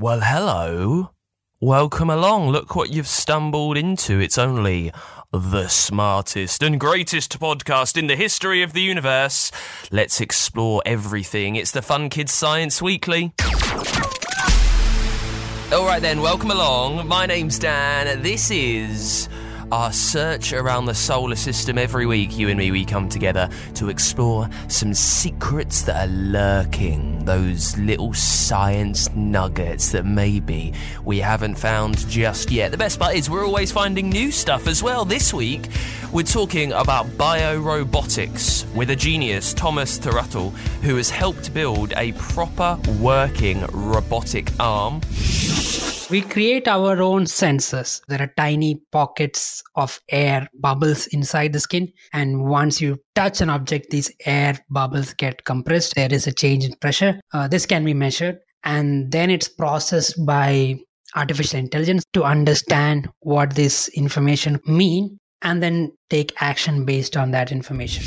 Well, hello. Welcome along. Look what you've stumbled into. It's only the smartest and greatest podcast in the history of the universe. Let's explore everything. It's the Fun Kids Science Weekly. All right, then, welcome along. My name's Dan. This is our search around the solar system every week. You and me, we come together to explore some secrets that are lurking, those little science nuggets that maybe we haven't found just yet. The best part is we're always finding new stuff as well. This week, we're talking about biorobotics with a genius, Thomas Thuruthel, who has helped build a proper working robotic arm. We create our own sensors. There are tiny pockets of air bubbles inside the skin. And once you touch an object, these air bubbles get compressed. There is a change in pressure. Uh, this can be measured. And then it's processed by artificial intelligence to understand what this information mean and then take action based on that information.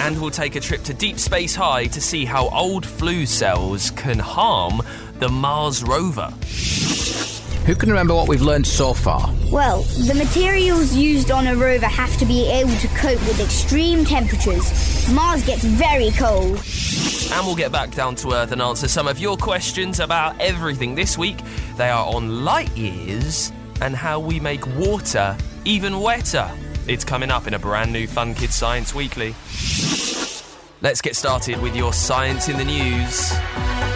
And we'll take a trip to Deep Space High to see how old flu cells can harm the Mars rover. Who can remember what we've learned so far? Well, the materials used on a rover have to be able to cope with extreme temperatures. Mars gets very cold. And we'll get back down to Earth and answer some of your questions about everything this week. They are on light years and how we make water even wetter. It's coming up in a brand new Fun Kids Science Weekly. Let's get started with your science in the news.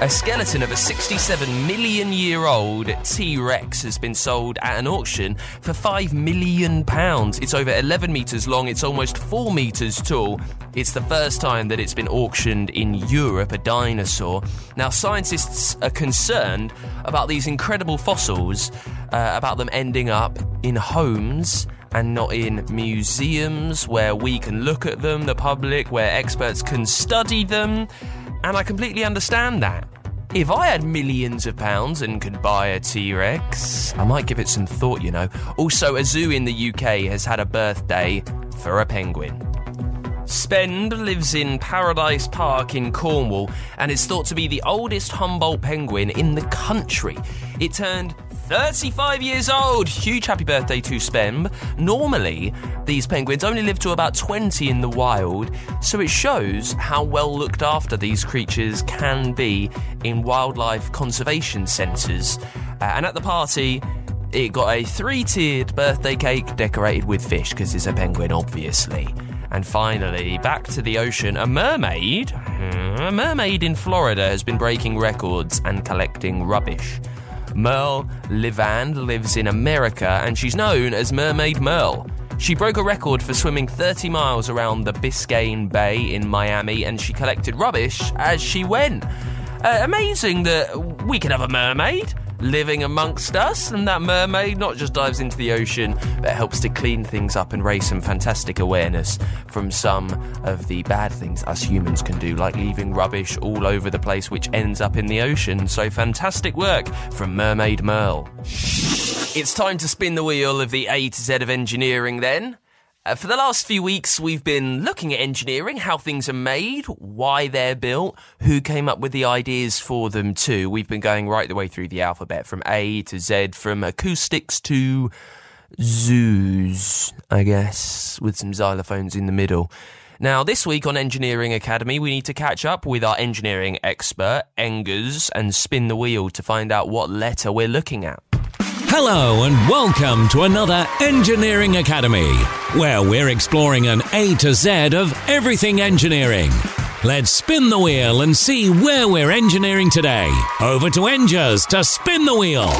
A skeleton of a 67 million year old T Rex has been sold at an auction for £5 million. It's over 11 metres long, it's almost 4 metres tall. It's the first time that it's been auctioned in Europe, a dinosaur. Now, scientists are concerned about these incredible fossils, uh, about them ending up in homes and not in museums where we can look at them, the public, where experts can study them. And I completely understand that. If I had millions of pounds and could buy a T Rex, I might give it some thought, you know. Also, a zoo in the UK has had a birthday for a penguin. Spend lives in Paradise Park in Cornwall and is thought to be the oldest Humboldt penguin in the country. It turned 35 years old. Huge happy birthday to Spem. Normally, these penguins only live to about 20 in the wild, so it shows how well looked after these creatures can be in wildlife conservation centres. Uh, and at the party, it got a three tiered birthday cake decorated with fish, because it's a penguin, obviously. And finally, back to the ocean, a mermaid. hmm, A mermaid in Florida has been breaking records and collecting rubbish. Merle Liivand lives in America and she's known as Mermaid Merle. She broke a record for swimming 30 miles around the Biscayne Bay in Miami and she collected rubbish as she went. Uh, amazing that we can have a mermaid living amongst us, and that mermaid not just dives into the ocean, but helps to clean things up and raise some fantastic awareness from some of the bad things us humans can do, like leaving rubbish all over the place, which ends up in the ocean. So fantastic work from Mermaid Merle. It's time to spin the wheel of the A to Z of engineering then. Uh, for the last few weeks, we've been looking at engineering, how things are made, why they're built, who came up with the ideas for them too. We've been going right the way through the alphabet from A to Z, from acoustics to zoos, I guess, with some xylophones in the middle. Now, this week on Engineering Academy, we need to catch up with our engineering expert, Engers, and spin the wheel to find out what letter we're looking at. Hello and welcome to another Engineering Academy, where we're exploring an A to Z of everything engineering. Let's spin the wheel and see where we're engineering today. Over to Engers to spin the wheel.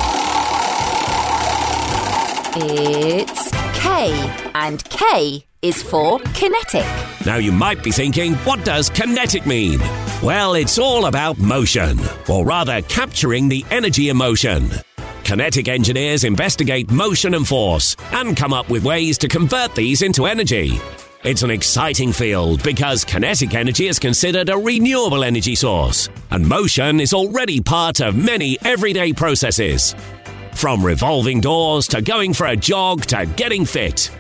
It's K, and K is for kinetic. Now you might be thinking, what does kinetic mean? Well, it's all about motion, or rather capturing the energy in motion. Kinetic engineers investigate motion and force and come up with ways to convert these into energy. It's an exciting field because kinetic energy is considered a renewable energy source, and motion is already part of many everyday processes. From revolving doors to going for a jog to getting fit.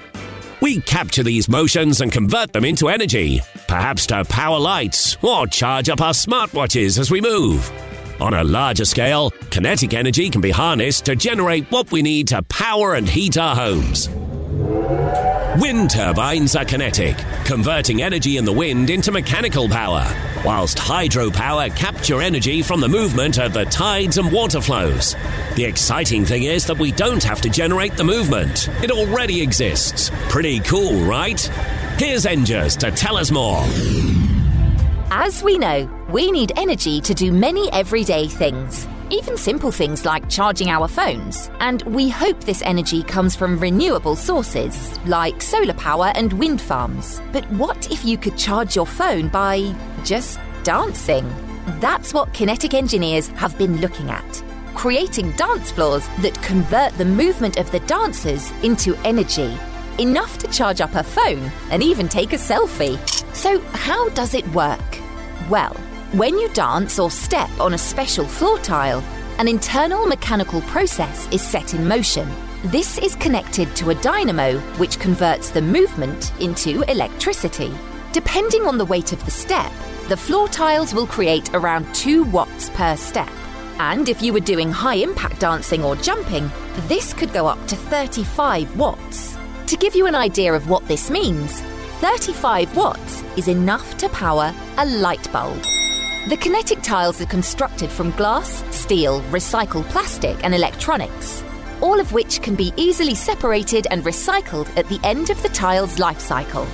We capture these motions and convert them into energy, perhaps to power lights or charge up our smartwatches as we move. On a larger scale, kinetic energy can be harnessed to generate what we need to power and heat our homes. Wind turbines are kinetic, converting energy in the wind into mechanical power, whilst hydropower capture energy from the movement of the tides and water flows. The exciting thing is that we don't have to generate the movement. It already exists. Pretty cool, right? Here's Engers to tell us more. As we know, we need energy to do many everyday things, even simple things like charging our phones. And we hope this energy comes from renewable sources, like solar power and wind farms. But what if you could charge your phone by just dancing? That's what kinetic engineers have been looking at. Creating dance floors that convert the movement of the dancers into energy. Enough to charge up a phone and even take a selfie. So, how does it work? Well, when you dance or step on a special floor tile, an internal mechanical process is set in motion. This is connected to a dynamo which converts the movement into electricity. Depending on the weight of the step, the floor tiles will create around 2 watts per step. And if you were doing high impact dancing or jumping, this could go up to 35 watts. To give you an idea of what this means, 35 watts is enough to power a light bulb. The kinetic tiles are constructed from glass, steel, recycled plastic, and electronics, all of which can be easily separated and recycled at the end of the tile's life cycle.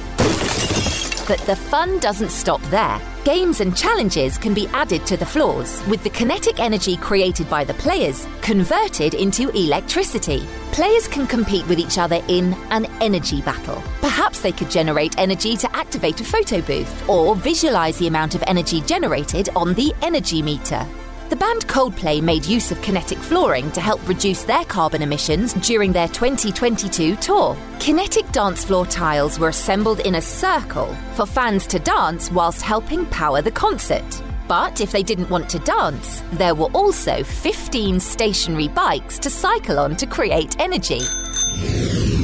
But the fun doesn't stop there. Games and challenges can be added to the floors, with the kinetic energy created by the players converted into electricity. Players can compete with each other in an energy battle. Perhaps they could generate energy to activate a photo booth, or visualize the amount of energy generated on the energy meter. The band Coldplay made use of kinetic flooring to help reduce their carbon emissions during their 2022 tour. Kinetic dance floor tiles were assembled in a circle for fans to dance whilst helping power the concert. But if they didn't want to dance, there were also 15 stationary bikes to cycle on to create energy.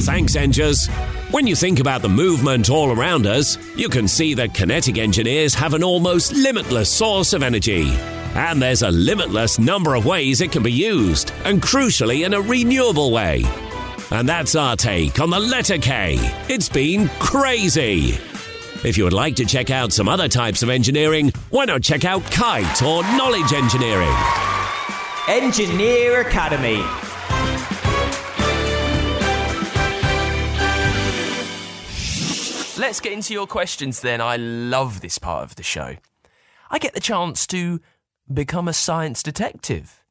Thanks, Engers. When you think about the movement all around us, you can see that kinetic engineers have an almost limitless source of energy. And there's a limitless number of ways it can be used, and crucially, in a renewable way. And that's our take on the letter K. It's been crazy. If you would like to check out some other types of engineering, why not check out Kite or Knowledge Engineering? Engineer Academy. Let's get into your questions then. I love this part of the show. I get the chance to become a science detective,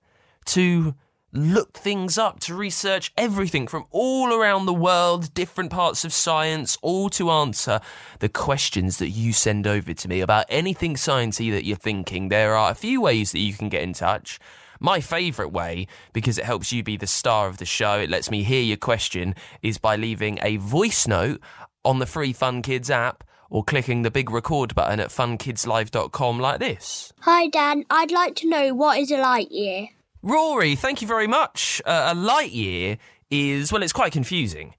to look things up, to research everything from all around the world, different parts of science, all to answer the questions that you send over to me about anything sciencey that you're thinking. There are a few ways that you can get in touch. My favourite way, because it helps you be the star of the show, it lets me hear your question, is by leaving a voice note on the free Fun Kids app or clicking the big record button at funkidslive.com like this. Hi, Dan. I'd like to know what is a light year. Rory, thank you very much. Uh, a light year is, well, it's quite confusing.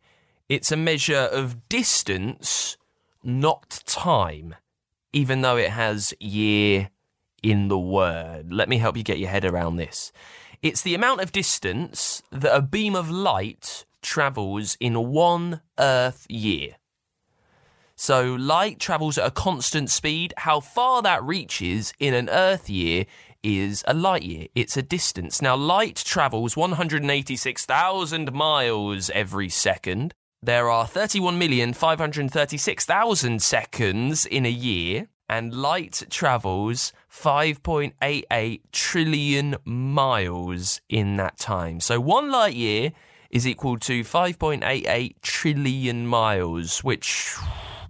It's a measure of distance, not time, even though it has year in the word. Let me help you get your head around this. It's the amount of distance that a beam of light travels in one Earth year. So light travels at a constant speed. How far that reaches in an Earth year is a light year. It's a distance. Now, light travels 186,000 miles every second. There are 31,536,000 seconds in a year, and light travels 5.88 trillion miles in that time. So, one light year is equal to 5.88 trillion miles, which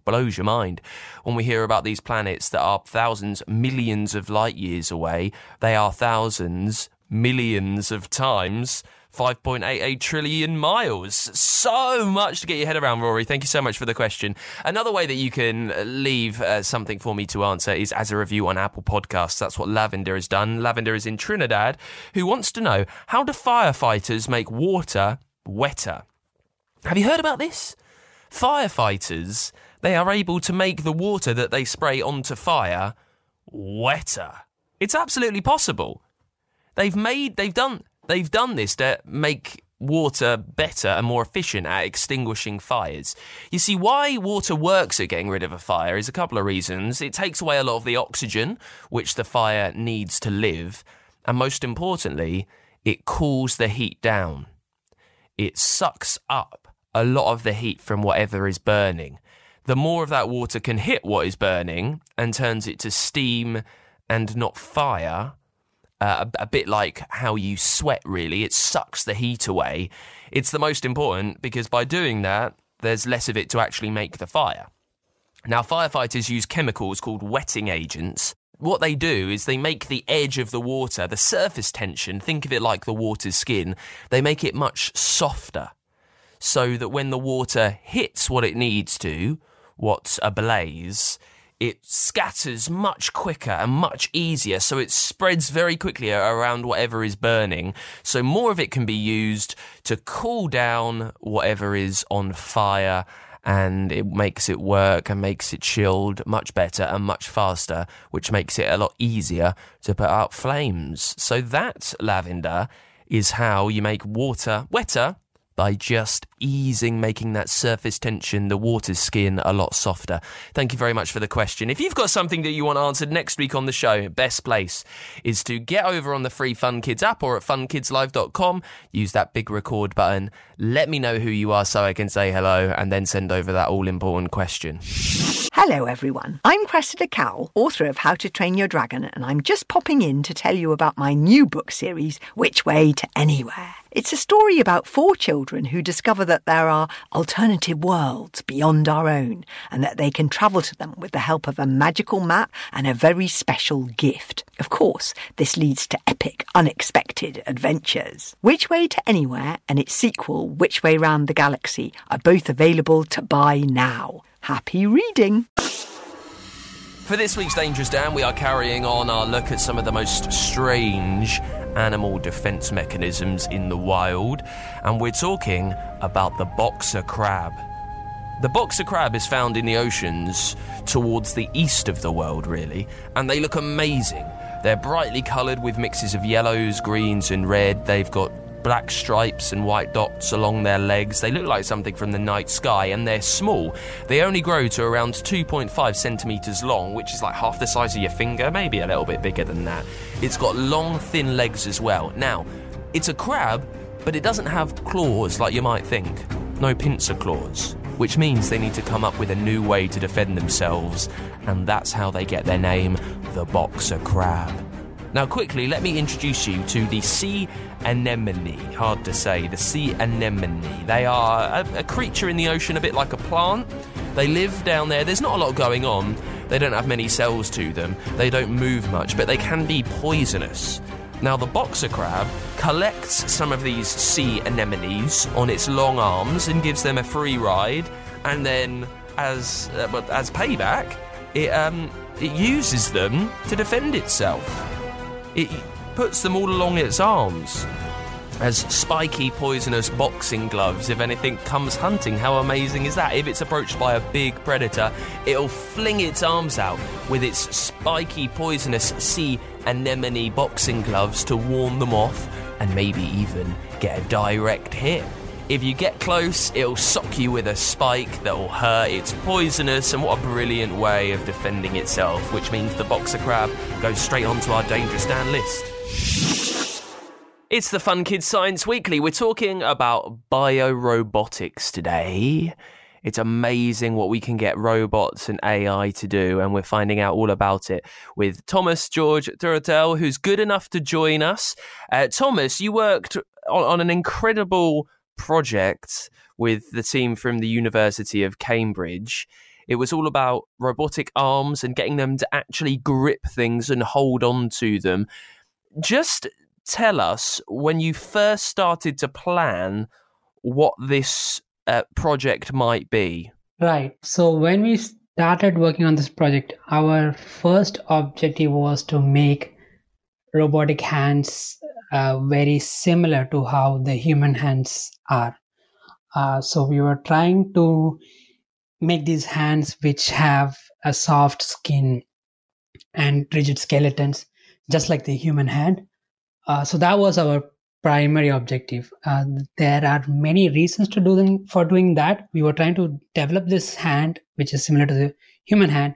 blows your mind. When we hear about these planets that are thousands, millions of light years away, they are thousands, millions of times 5.88 trillion miles. So much to get your head around, Rory. Thank you so much for the question. Another way that you can leave uh, something for me to answer is as a review on Apple Podcasts. That's what Lavender has done. Lavender is in Trinidad, who wants to know how do firefighters make water wetter? Have you heard about this? Firefighters, they are able to make the water that they spray onto fire wetter. It's absolutely possible. They've made, they've done, they've done this to make water better and more efficient at extinguishing fires. You see, why water works at getting rid of a fire is a couple of reasons. It takes away a lot of the oxygen which the fire needs to live, and most importantly, it cools the heat down. It sucks up a lot of the heat from whatever is burning. The more of that water can hit what is burning and turns it to steam and not fire, uh, a, a, bit like how you sweat, really. It sucks the heat away. It's the most important because by doing that, there's less of it to actually make the fire. Now, firefighters use chemicals called wetting agents. What they do is they make the edge of the water, the surface tension, think of it like the water's skin, they make it much softer so that when the water hits what it needs to, what's ablaze, it scatters much quicker and much easier, so it spreads very quickly around whatever is burning. So more of it can be used to cool down whatever is on fire and it makes it work and makes it chilled much better and much faster, which makes it a lot easier to put out flames. So that lavender is how you make water wetter by just easing, making that surface tension, the water's skin, a lot softer. Thank you very much for the question. If you've got something that you want answered next week on the show, best place is to get over on the free Fun Kids app or at funkidslive.com. Use that big record button. Let me know who you are so I can say hello and then send over that all important question. Hello, everyone. I'm Cressida Cowell, author of How to Train Your Dragon, and I'm just popping in to tell you about my new book series, Which Way to Anywhere. It's a story about four children who discover that there are alternative worlds beyond our own and that they can travel to them with the help of a magical map and a very special gift. Of course, this leads to epic, unexpected adventures. Which Way to Anywhere and its sequel, Which Way Round the Galaxy, are both available to buy now. Happy reading! For this week's Dangerous Dan, we are carrying on our look at some of the most strange animal defense mechanisms in the wild, and we're talking about the boxer crab. The boxer crab is found in the oceans towards the east of the world, really, and they look amazing. They're brightly coloured with mixes of yellows, greens, and red. They've got black stripes and white dots along their legs. They look like something from the night sky and they're small. They only grow to around 2.5 centimetres long, which is like half the size of your finger, maybe a little bit bigger than that. It's got long, thin legs as well. Now, it's a crab, but it doesn't have claws like you might think. No pincer claws, which means they need to come up with a new way to defend themselves, and that's how they get their name, the boxer crab. Now, quickly, let me introduce you to the sea anemone. Hard to say. The sea anemone. They are a, a, creature in the ocean, a bit like a plant. They live down there. There's not a lot going on. They don't have many cells to them. They don't move much, but they can be poisonous. Now, the boxer crab collects some of these sea anemones on its long arms and gives them a free ride, and then, as uh, as payback, it um, it uses them to defend itself. It puts them all along its arms as spiky, poisonous boxing gloves if anything comes hunting. How amazing is that? If it's approached by a big predator, it'll fling its arms out with its spiky, poisonous sea anemone boxing gloves to warn them off and maybe even get a direct hit. If you get close, it'll sock you with a spike that will hurt. It's poisonous, and what a brilliant way of defending itself, which means the boxer crab goes straight onto our Dangerous Dan list. It's the Fun Kids Science Weekly. We're talking about biorobotics today. It's amazing what we can get robots and AI to do, and we're finding out all about it with Thomas George Thuruthel, who's good enough to join us. Uh, Thomas, you worked on, on an incredible project with the team from the University of Cambridge. It was all about robotic arms and getting them to actually grip things and hold on to them. Just tell us when you first started to plan what this uh, project might be. Right. So when we started working on this project, our first objective was to make robotic hands uh, very similar to how the human hands are. Uh, so we were trying to make these hands which have a soft skin and rigid skeletons, just like the human hand. Uh, so that was our primary objective. Uh, there are many reasons to do them, for doing that. We were trying to develop this hand, which is similar to the human hand,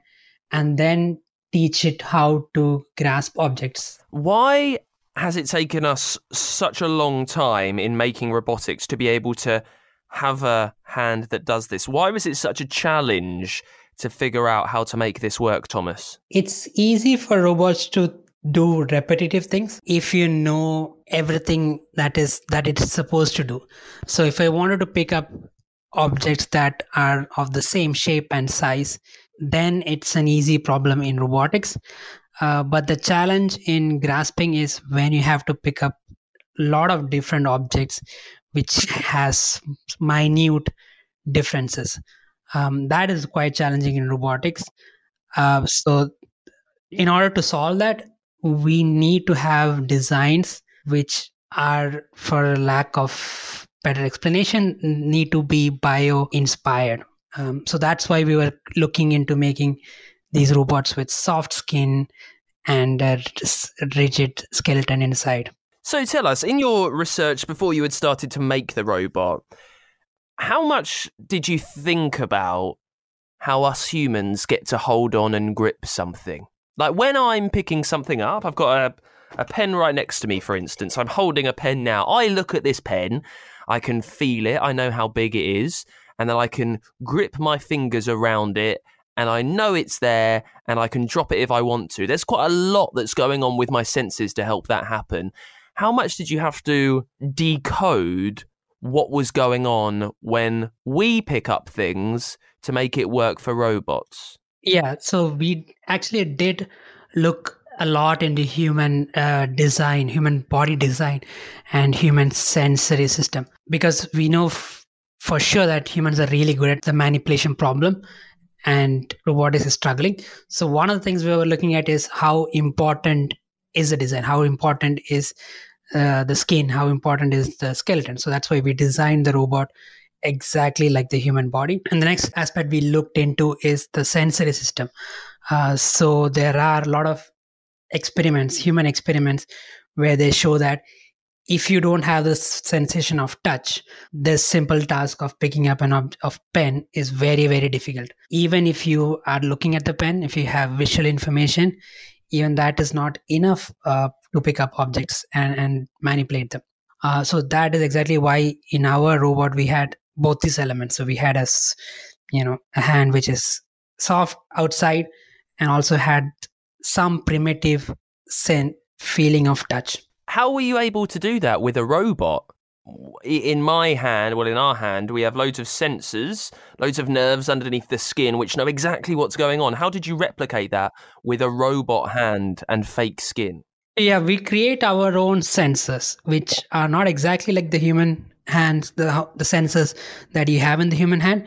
and then teach it how to grasp objects. Why has it taken us such a long time in making robotics to be able to have a hand that does this? Why was it such a challenge to figure out how to make this work, Thomas? It's easy for robots to do repetitive things if you know everything that is that it's supposed to do so if i wanted to pick up objects that are of the same shape and size then it's an easy problem in robotics uh, but the challenge in grasping is when you have to pick up a lot of different objects which has minute differences. Um, that is quite challenging in robotics. Uh, so in order to solve that we need to have designs which are for lack of better explanation need to be bio inspired um, so that's why we were looking into making these robots with soft skin and a rigid skeleton inside so tell us in your research before you had started to make the robot how much did you think about how us humans get to hold on and grip something like when I'm picking something up, I've got a, a pen right next to me, for instance. I'm holding a pen now. I look at this pen, I can feel it, I know how big it is, and then I can grip my fingers around it and I know it's there and I can drop it if I want to. There's quite a lot that's going on with my senses to help that happen. How much did you have to decode what was going on when we pick up things to make it work for robots? Yeah, so we actually did look a lot into human uh, design, human body design, and human sensory system because we know f- for sure that humans are really good at the manipulation problem and robotics is struggling. So, one of the things we were looking at is how important is the design, how important is uh, the skin, how important is the skeleton. So, that's why we designed the robot exactly like the human body. And the next aspect we looked into is the sensory system. Uh, so there are a lot of experiments, human experiments, where they show that if you don't have this sensation of touch, this simple task of picking up an ob- of pen is very very difficult. Even if you are looking at the pen, if you have visual information, even that is not enough uh, to pick up objects and, and manipulate them. Uh, so that is exactly why in our robot we had both these elements. So we had a, you know, a hand which is soft outside and also had some primitive sense feeling of touch. How were you able to do that with a robot? In my hand, well, in our hand, we have loads of sensors, loads of nerves underneath the skin, which know exactly what's going on. How did you replicate that with a robot hand and fake skin? Yeah, we create our own sensors, which are not exactly like the human hands the the sensors that you have in the human hand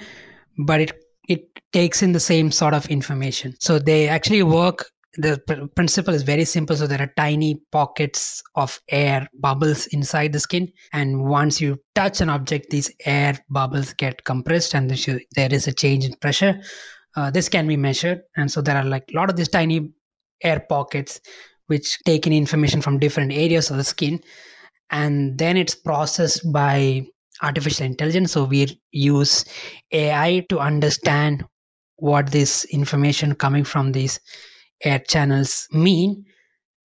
but it it takes in the same sort of information so they actually work the pr- principle is very simple. So there are tiny pockets of air bubbles inside the skin. And once you touch an object these air bubbles get compressed and there is a change in pressure. Uh, this can be measured. And so there are like a lot of these tiny air pockets which take in information from different areas of the skin. And then it's processed by artificial intelligence. So we use ai to understand what this information coming from these air channels mean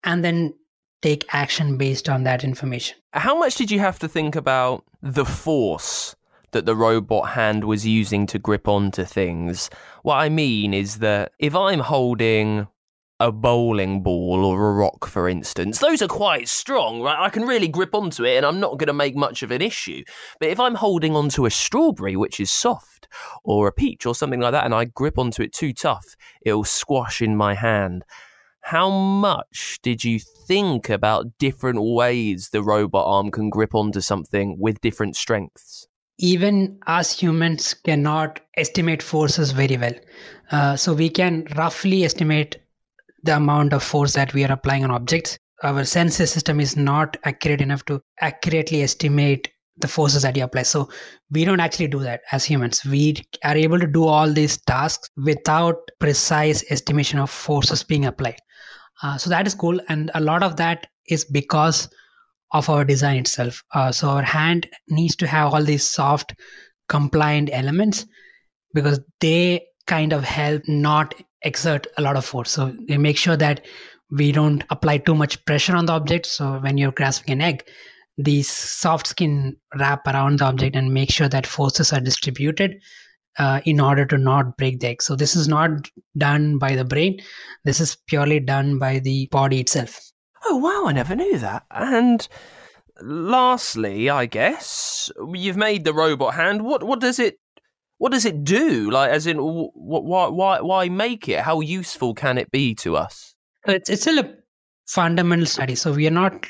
and then take action based on that information. How much did you have to think about the force that the robot hand was using to grip onto things? What i mean is that if i'm holding a bowling ball or a rock, for instance, those are quite strong, right? I can really grip onto it and I'm not going to make much of an issue. But if I'm holding onto a strawberry, which is soft, or a peach or something like that, and I grip onto it too tough, it'll squash in my hand. How much did you think about different ways the robot arm can grip onto something with different strengths? even us humans cannot estimate forces very well. Uh, so we can roughly estimate the amount of force that we are applying on objects. Our senses system is not accurate enough to accurately estimate the forces that you apply. So we don't actually do that as humans. We are able to do all these tasks without precise estimation of forces being applied. Uh, so that is cool, and a lot of that is because of our design itself. Uh, so our hand needs to have all these soft, compliant elements because they kind of help not exert a lot of force. So they make sure that we don't apply too much pressure on the object. So when you're grasping an egg, these soft skin wrap around the object and make sure that forces are distributed uh, in order to not break the egg. So this is not done by the brain. This is purely done by the body itself. Oh wow, I never knew that. And lastly, I guess you've made the robot hand. What what does it what does it do? Like, as in, why why why make it? How useful can it be to us? It's it's still a fundamental study, so we are not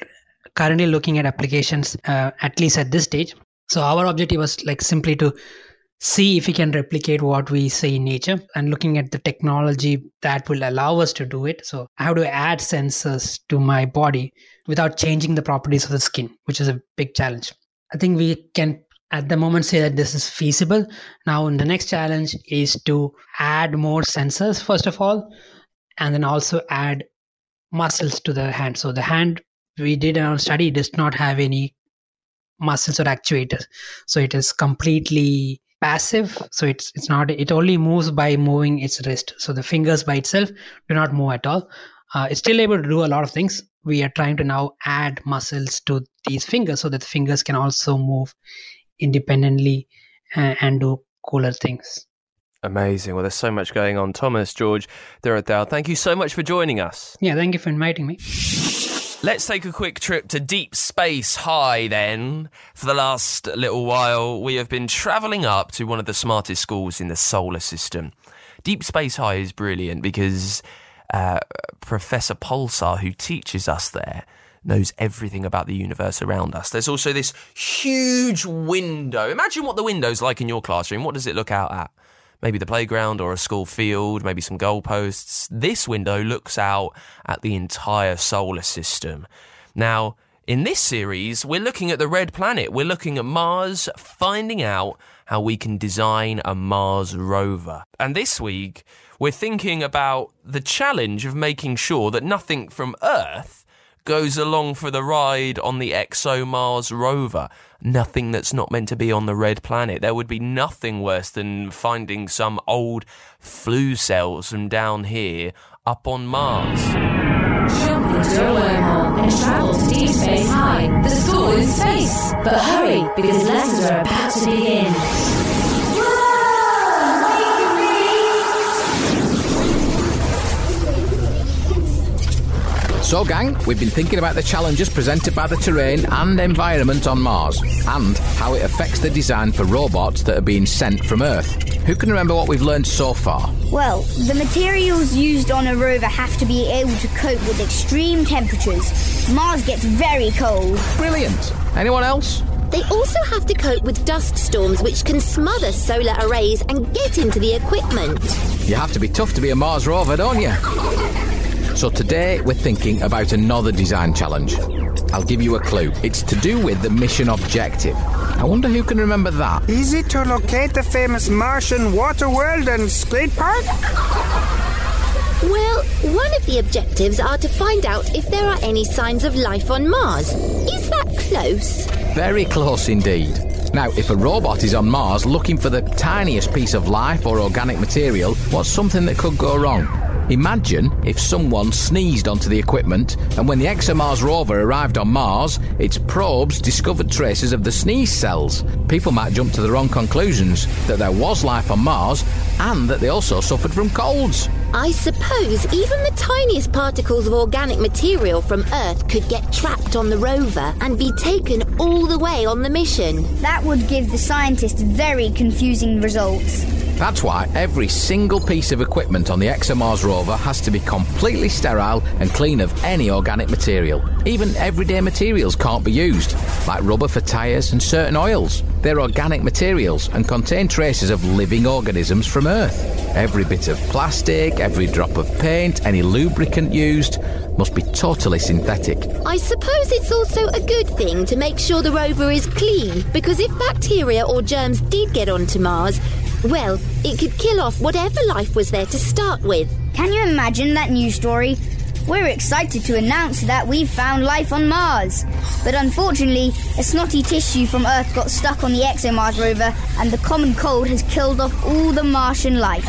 currently looking at applications, uh, at least at this stage. So our objective was like simply to see if we can replicate what we see in nature and looking at the technology that will allow us to do it. So, how do I add sensors to my body without changing the properties of the skin, which is a big challenge? I think we can at the moment say that this is feasible. Now, the next challenge is to add more sensors, first of all, and then also add muscles to the hand. So, the hand we did in our study does not have any muscles or actuators. So, it is completely passive so it's it's not it only moves by moving its wrist so the fingers by itself do not move at all uh, it's still able to do a lot of things we are trying to now add muscles to these fingers so that the fingers can also move independently and, and do cooler things Amazing. Well, there's so much going on. Thomas, George, Thuruthel, thank you so much for joining us. Yeah, thank you for inviting me. Let's take a quick trip to Deep Space High then. For the last little while, we have been travelling up to one of the smartest schools in the solar system. Deep Space High is brilliant because uh, Professor Pulsar, who teaches us there, knows everything about the universe around us. There's also this huge window. Imagine what the window's like in your classroom. What does it look out at? maybe the playground or a school field, maybe some goalposts. This window looks out at the entire solar system. Now, in this series, we're looking at the red planet. We're looking at Mars, finding out how we can design a Mars rover. And this week, we're thinking about the challenge of making sure that nothing from Earth goes along for the ride on the ExoMars rover. Nothing that's not meant to be on the red planet. There would be nothing worse than finding some old flu cells from down here up on Mars. Jump into wormhole and travel to deep space high. The school space. But hurry, because lessons are about to begin. So, gang, we've been thinking about the challenges presented by the terrain and environment on Mars, and how it affects the design for robots that are being sent from Earth. Who can remember what we've learned so far? Well, the materials used on a rover have to be able to cope with extreme temperatures. Mars gets very cold. Brilliant. Anyone else? They also have to cope with dust storms which can smother solar arrays and get into the equipment. You have to be tough to be a Mars rover, don't you? So today we're thinking about another design challenge. I'll give you a clue. It's to do with the mission objective. I wonder who can remember that. Is it to locate the famous Martian water world and skate park? Well, one of the objectives are to find out if there are any signs of life on Mars. Is that close? Very close indeed. Now, if a robot is on Mars looking for the tiniest piece of life or organic material, what's something that could go wrong? Imagine if someone sneezed onto the equipment and when the ExoMars rover arrived on Mars, its probes discovered traces of the sneeze cells. People might jump to the wrong conclusions that there was life on Mars and that they also suffered from colds. I suppose even the tiniest particles of organic material from Earth could get trapped on the rover and be taken all the way on the mission. That would give the scientists very confusing results. That's why every single piece of equipment on the ExoMars rover has to be completely sterile and clean of any organic material. Even everyday materials can't be used, like rubber for tyres and certain oils. They're organic materials and contain traces of living organisms from Earth. Every bit of plastic, every drop of paint, any lubricant used must be totally synthetic. I suppose it's also a good thing to make sure the rover is clean, because if bacteria or germs did get onto Mars, well, it could kill off whatever life was there to start with. Can you imagine that news story? We're excited to announce that we've found life on Mars. But unfortunately, a snotty tissue from Earth got stuck on the ExoMars rover, and the common cold has killed off all the Martian life.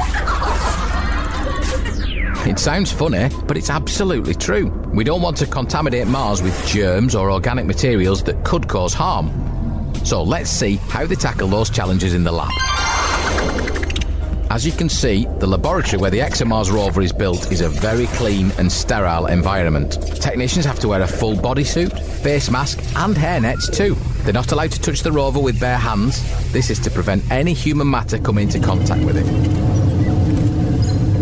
It sounds funny, but it's absolutely true. We don't want to contaminate Mars with germs or organic materials that could cause harm. So let's see how they tackle those challenges in the lab. As you can see, the laboratory where the ExoMars rover is built is a very clean and sterile environment. Technicians have to wear a full bodysuit, face mask, and hairnets too. They're not allowed to touch the rover with bare hands. This is to prevent any human matter coming into contact with it.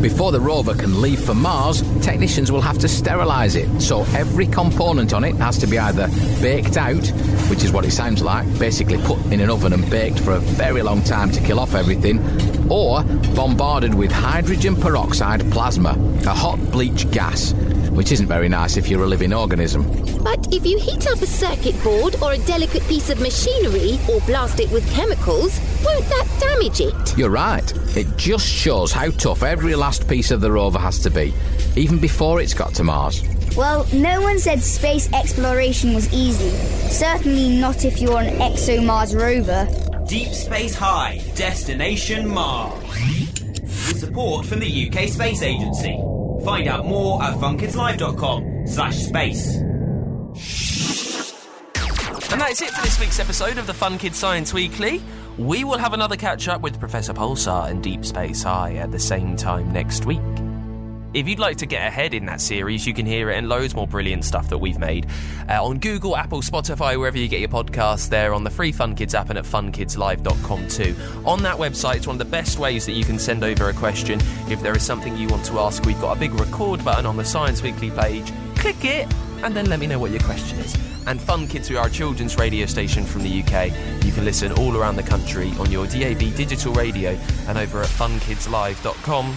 Before the rover can leave for Mars, technicians will have to sterilise it, so every component on it has to be either baked out, which is what it sounds like, basically put in an oven and baked for a very long time to kill off everything, or bombarded with hydrogen peroxide plasma, a hot bleach gas, which isn't very nice if you're a living organism. But if you heat up a circuit board or a delicate piece of machinery or blast it with chemicals, won't that damage it? You're right. It just shows how tough every last piece of the rover has to be, even before it's got to Mars. Well, no one said space exploration was easy. Certainly not if you're an ExoMars rover. Deep Space High, Destination Mars. With support from the UK Space Agency. Find out more at funkidslive.com slash space. And that's it for this week's episode of the Fun Kids Science Weekly. We will have another catch up with Professor Pulsar and Deep Space High at the same time next week. If you'd like to get ahead in that series, you can hear it and loads more brilliant stuff that we've made uh, on Google, Apple, Spotify, wherever you get your podcasts. There on the free Fun Kids app and at funkidslive.com too. On that website, it's one of the best ways that you can send over a question. If there is something you want to ask, we've got a big record button on the Science Weekly page. Click it and then let me know what your question is. And Fun Kids, we are a children's radio station from the UK. You can listen all around the country on your DAB digital radio and over at funkidslive.com.